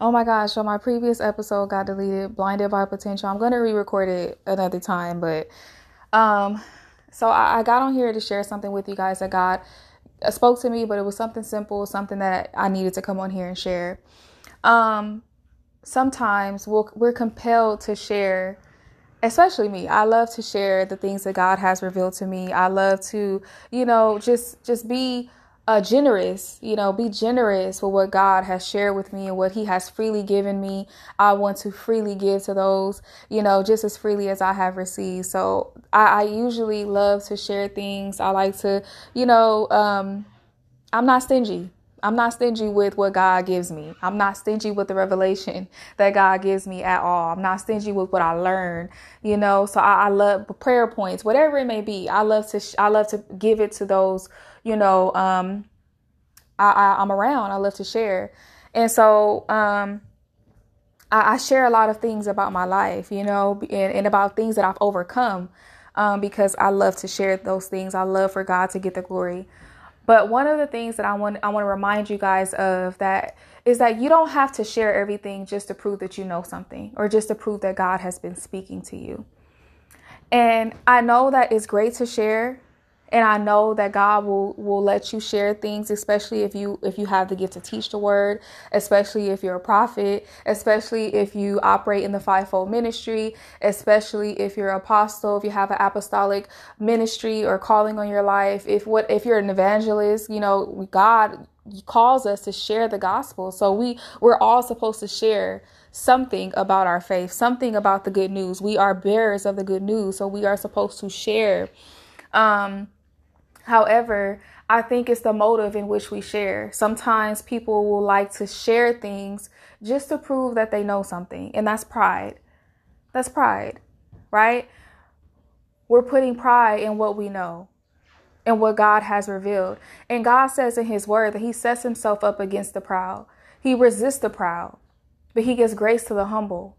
Oh my gosh, so my previous episode got deleted, blinded by potential. I'm gonna re-record it another time, but um so I, I got on here to share something with you guys that God spoke to me, but it was something simple, something that I needed to come on here and share. Um sometimes we'll, we're compelled to share especially me i love to share the things that god has revealed to me i love to you know just just be uh, generous, you know, be generous with what God has shared with me and what He has freely given me. I want to freely give to those, you know, just as freely as I have received. So I, I usually love to share things. I like to, you know, um, I'm not stingy. I'm not stingy with what God gives me. I'm not stingy with the revelation that God gives me at all. I'm not stingy with what I learn, you know. So I, I love prayer points, whatever it may be. I love to I love to give it to those you know, um, I, am around. I love to share. And so um, I, I, share a lot of things about my life, you know, and, and about things that I've overcome um, because I love to share those things. I love for God to get the glory. But one of the things that I want I want to remind you guys of that is that you don't have to share everything just to prove that you know something or just to prove that God has been speaking to you. And I know that it's great to share and I know that God will will let you share things, especially if you if you have the gift to teach the word, especially if you're a prophet, especially if you operate in the fivefold ministry, especially if you're an apostle, if you have an apostolic ministry or calling on your life, if what if you're an evangelist, you know, God calls us to share the gospel. So we we're all supposed to share something about our faith, something about the good news. We are bearers of the good news, so we are supposed to share um However, I think it's the motive in which we share. Sometimes people will like to share things just to prove that they know something, and that's pride. That's pride, right? We're putting pride in what we know and what God has revealed. And God says in His Word that He sets Himself up against the proud, He resists the proud, but He gives grace to the humble.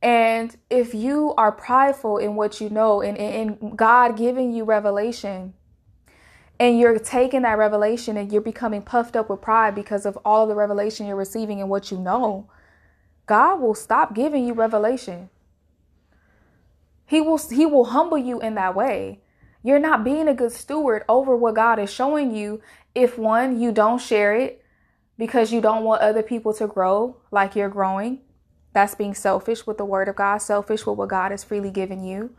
And if you are prideful in what you know and, in God giving you revelation, and you're taking that revelation and you're becoming puffed up with pride because of all the revelation you're receiving and what you know, God will stop giving you revelation. He will he will humble you in that way. You're not being a good steward over what God is showing you if one you don't share it because you don't want other people to grow like you're growing. That's being selfish with the word of God, selfish with what God has freely given you.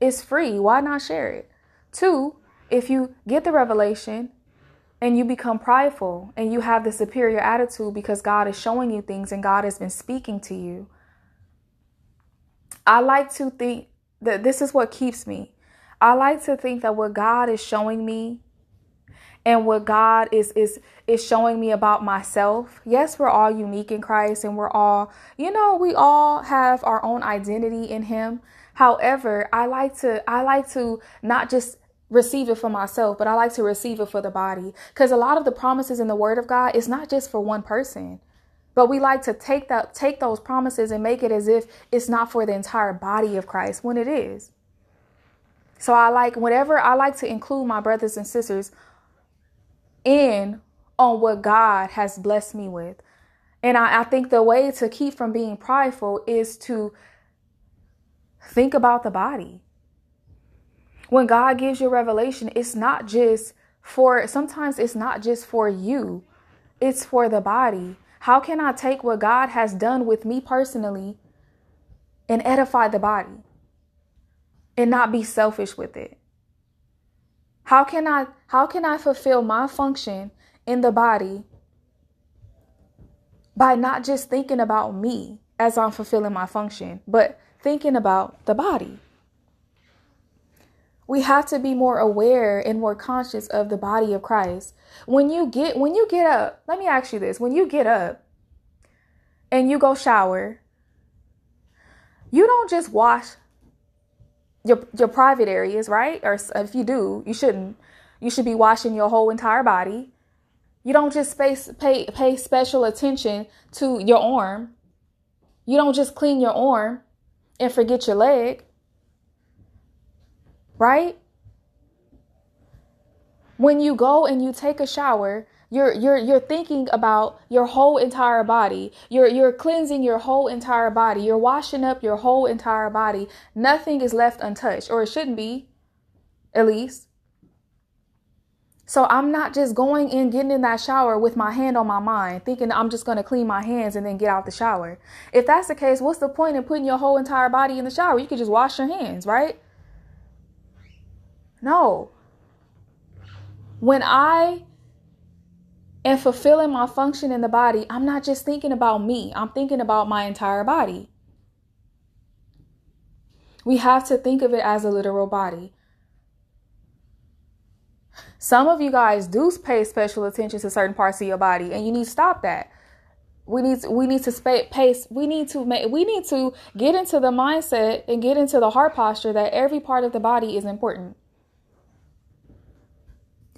It's free. Why not share it? Two, if you get the revelation and you become prideful and you have the superior attitude because God is showing you things and God has been speaking to you, I like to think that this is what keeps me. I like to think that what God is showing me and what God is is is showing me about myself. Yes, we're all unique in Christ and we're all, you know, we all have our own identity in him. However, I like to I like to not just receive it for myself, but I like to receive it for the body. Because a lot of the promises in the Word of God is not just for one person. But we like to take that take those promises and make it as if it's not for the entire body of Christ when it is. So I like whatever I like to include my brothers and sisters in on what God has blessed me with. And I, I think the way to keep from being prideful is to think about the body when God gives you revelation, it's not just for, sometimes it's not just for you, it's for the body. How can I take what God has done with me personally and edify the body and not be selfish with it? How can I how can I fulfill my function in the body by not just thinking about me as I'm fulfilling my function, but thinking about the body? We have to be more aware and more conscious of the body of Christ. When you get when you get up, let me ask you this. When you get up and you go shower, you don't just wash your your private areas, right? Or if you do, you shouldn't. You should be washing your whole entire body. You don't just space, pay pay special attention to your arm. You don't just clean your arm and forget your leg right? When you go and you take a shower, You're you're you're thinking about your whole entire body. You're you're cleansing your whole entire body. You're washing up your whole entire body. Nothing is left untouched, or it shouldn't be, at least. So I'm not just going in, getting in that shower with my hand on my mind, thinking I'm just going to clean my hands and then get out the shower. If that's the case, what's the point in putting your whole entire body in the shower? You could just wash your hands, right? No. When I am fulfilling my function in the body, I'm not just thinking about me, I'm thinking about my entire body. We have to think of it as a literal body. Some of you guys do pay special attention to certain parts of your body, and you need to stop that. We need to, we need to pace. We need to make we need to get into the mindset and get into the heart posture that every part of the body is important.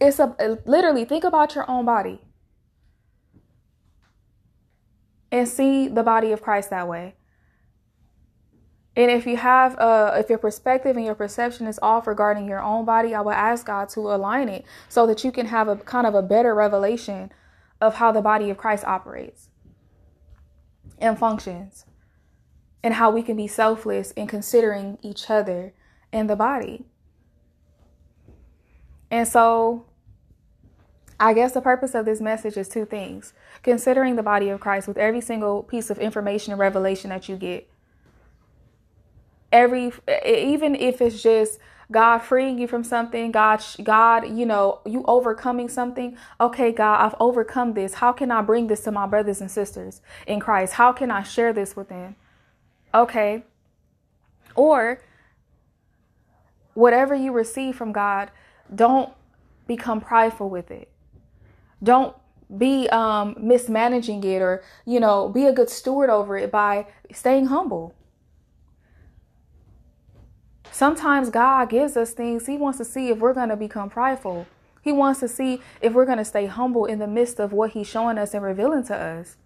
It's a literally think about your own body and see the body of Christ that way. And if you have, uh, if your perspective and your perception is off regarding your own body, I will ask God to align it so that you can have a kind of a better revelation of how the body of Christ operates and functions, and how we can be selfless in considering each other in the body. And so, I guess the purpose of this message is two things considering the body of Christ with every single piece of information and revelation that you get every even if it's just God freeing you from something, God, God, you know, you overcoming something. Okay, God, I've overcome this. How can I bring this to my brothers and sisters in Christ? How can I share this with them? Okay. Or whatever you receive from God, don't become prideful with it. Don't be um, mismanaging it or, you know, be a good steward over it by staying humble. Sometimes God gives us things, He wants to see if we're going to become prideful. He wants to see if we're going to stay humble in the midst of what He's showing us and revealing to us.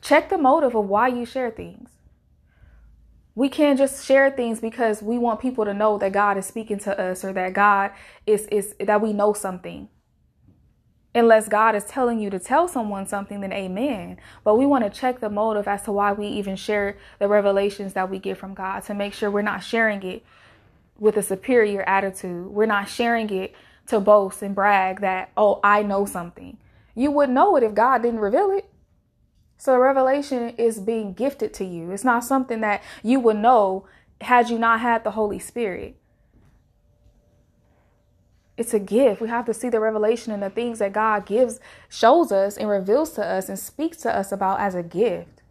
Check the motive of why you share things. We can't just share things because we want people to know that God is speaking to us or that God is, is that we know something unless God is telling you to tell someone something, then amen. But we want to check the motive as to why we even share the revelations that we get from God to make sure we're not sharing it with a superior attitude. We're not sharing it to boast and brag that, oh, I know something. You wouldn't know it if God didn't reveal it. So revelation is being gifted to you. It's not something that you would know had you not had the Holy Spirit it's a gift. We have to see the revelation and the things that God gives, shows us, and reveals to us and speaks to us about as a gift.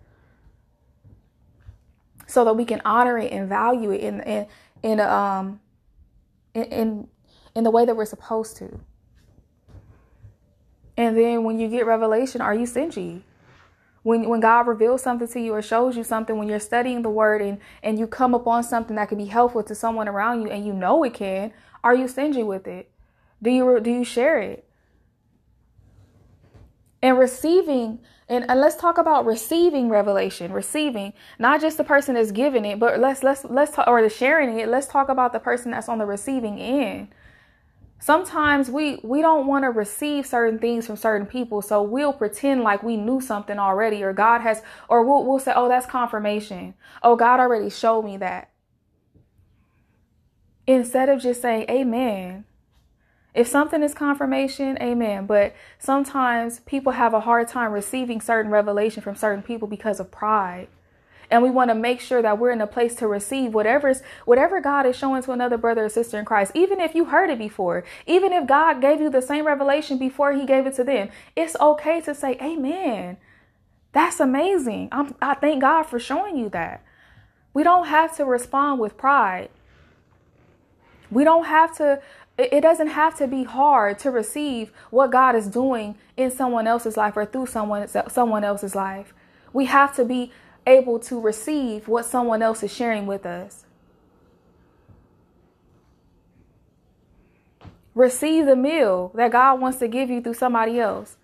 So that we can honor it and value it in in in um in in, in the way that we're supposed to. And then when you get revelation, are you stingy? When when God reveals something to you or shows you something, when you're studying the word and, and you come upon something that can be helpful to someone around you and you know it can, are you stingy with it? Do you do you share it? And receiving and, and let's talk about receiving revelation, receiving not just the person that's giving it, but let's let's let's talk or the sharing it. Let's talk about the person that's on the receiving end. Sometimes we we don't want to receive certain things from certain people, so we'll pretend like we knew something already, or God has, or we'll we'll say, "Oh, that's confirmation." Oh, God already showed me that. Instead of just saying, "Amen," If something is confirmation, amen. But sometimes people have a hard time receiving certain revelation from certain people because of pride. And we want to make sure that we're in a place to receive whatever's whatever God is showing to another brother or sister in Christ, even if you heard it before, even if God gave you the same revelation before he gave it to them. It's okay to say, Amen. That's amazing. I'm, I thank God for showing you that. We don't have to respond with pride. We don't have to it doesn't have to be hard to receive what God is doing in someone else's life or through someone someone else's life. We have to be able to receive what someone else is sharing with us. Receive the meal that God wants to give you through somebody else.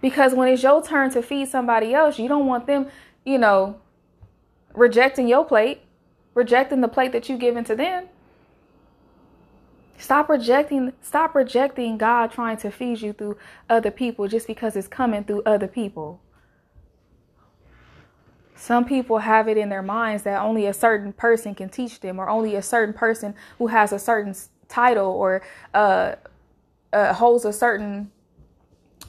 Because when it's your turn to feed somebody else, you don't want them, you know, rejecting your plate, rejecting the plate that you've given to them. Stop rejecting stop rejecting God trying to feed you through other people just because it's coming through other people. Some people have it in their minds that only a certain person can teach them, or only a certain person who has a certain title or uh, uh, holds a certain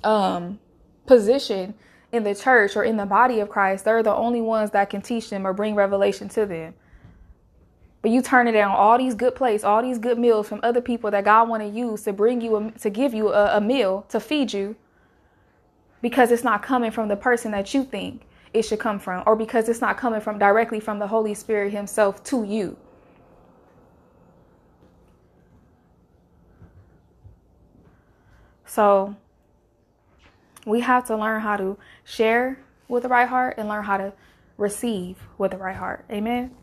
um, position in the church or in the body of Christ. They're the only ones that can teach them or bring revelation to them. But you turn it down all these good plates, all these good meals from other people that God want to use to bring you a, to give you a, a meal to feed you, because it's not coming from the person that you think it should come from, or because it's not coming from directly from the Holy Spirit Himself to you. So we have to learn how to share with the right heart and learn how to receive with the right heart. Amen.